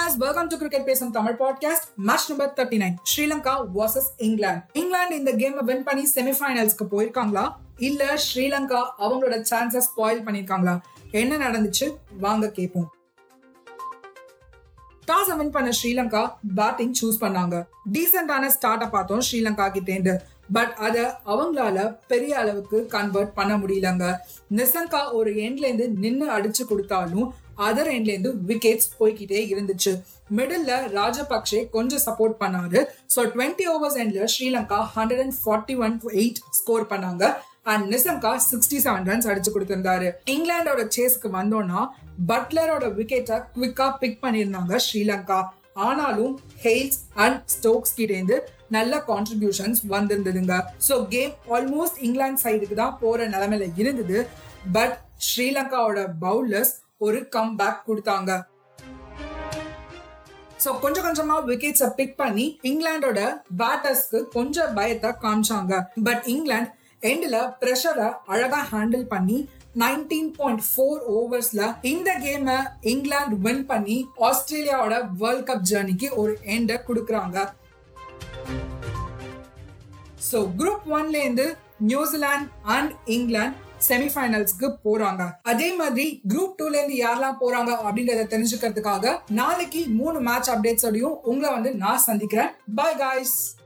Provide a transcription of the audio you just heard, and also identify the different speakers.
Speaker 1: guys, welcome to Cricket பேசும் Tamil podcast match number thirty nine Sri Lanka versus England England இந்த game win பண்ணி செமிஃபைனல்ஸ்க்கு போயிருக்காங்களா? இல்ல ஸ்ரீலங்கா அவங்களோட chances spoil பண்ணிருக்காங்களா என்ன நடந்துச்சு? வாங்க கேட்போம் டாஸ் வின் பண்ண ஸ்ரீலங்கா பேட்டிங் சூஸ் பண்ணாங்க. டீசென்டான ஸ்டார்ட்டை பார்த்தோம் ஸ்ரீலங்கா கிட்டேந்து. பட் அத அவங்களால பெரிய அளவுக்கு கன்வெர்ட் பண்ண முடியலங்க. நிசங்கா ஒரு எண்ட்ல இருந்து நின்னு அடிச்சு கொடுத்தாலும் அதர் எண்ட்லேருந்து விக்கெட்ஸ் போய்கிட்டே இருந்துச்சு. மிடில்ல ராஜபக்சே கொஞ்சம் சப்போர்ட் பண்ணாரு. ஸோ டுவெண்ட்டி ஓவர்ஸ் எண்ட்ல Sri Lanka hundred and forty one eight score பண்ணாங்க. And Nissanka sixty seven runs அடிச்சு கொடுத்திருந்தாரு. இங்கிலாண்டோட சேஸ்க்கு வந்தோம்னா பட்லரோட விக்கெட்டை குவிக்கா பிக் பண்ணியிருந்தாங்க ஸ்ரீலங்கா. ஆனாலும் ஹெய்ல்ஸ் அண்ட் ஸ்டோக்ஸ் கிட்டேந்து நல்ல கான்ட்ரிபியூஷன்ஸ் வந்திருந்ததுங்க. ஸோ கேம் ஆல்மோஸ்ட் இங்கிலாந்து சைடுக்கு தான் போற நிலைமையில இருந்தது. பட் ஸ்ரீலங்காவோட பவுலர்ஸ் ஒரு கம் பேக் கொடுத்தாங்க. ஸோ கொஞ்சம் கொஞ்சமா விக்கெட்ஸை பிக் பண்ணி இங்கிலாண்டோட பேட்டர்ஸ்க்கு கொஞ்சம் பயத்தை காமிச்சாங்க. பட் இங்கிலாந்து எண்ட்ல ப்ரெஷரை அழகா ஹேண்டில் பண்ணி நைன்டீன் பாயிண்ட் ஃபோர் ஓவர்ஸ்ல இந்த கேமை இங்கிலாந்து வின் பண்ணி ஆஸ்திரேலியாவோட வேர்ல்ட் கப் ஜேர்னிக்கு ஒரு எண்டை கொடுக்குறாங்க. ஸோ குரூப் ஒன்ல இருந்து நியூசிலாந்து அண்ட் இங்கிலாந்து செமிஃபைனல்ஸ்க்கு போறாங்க. அதே மாதிரி குரூப் டூல இருந்து யாரெல்லாம் போறாங்க அப்படின்றத தெரிஞ்சுக்கிறதுக்காக நாளைக்கு மூணு மேட்ச் அப்டேட்ஸோடையும் உங்களை வந்து நான் சந்திக்கிறேன். Bye guys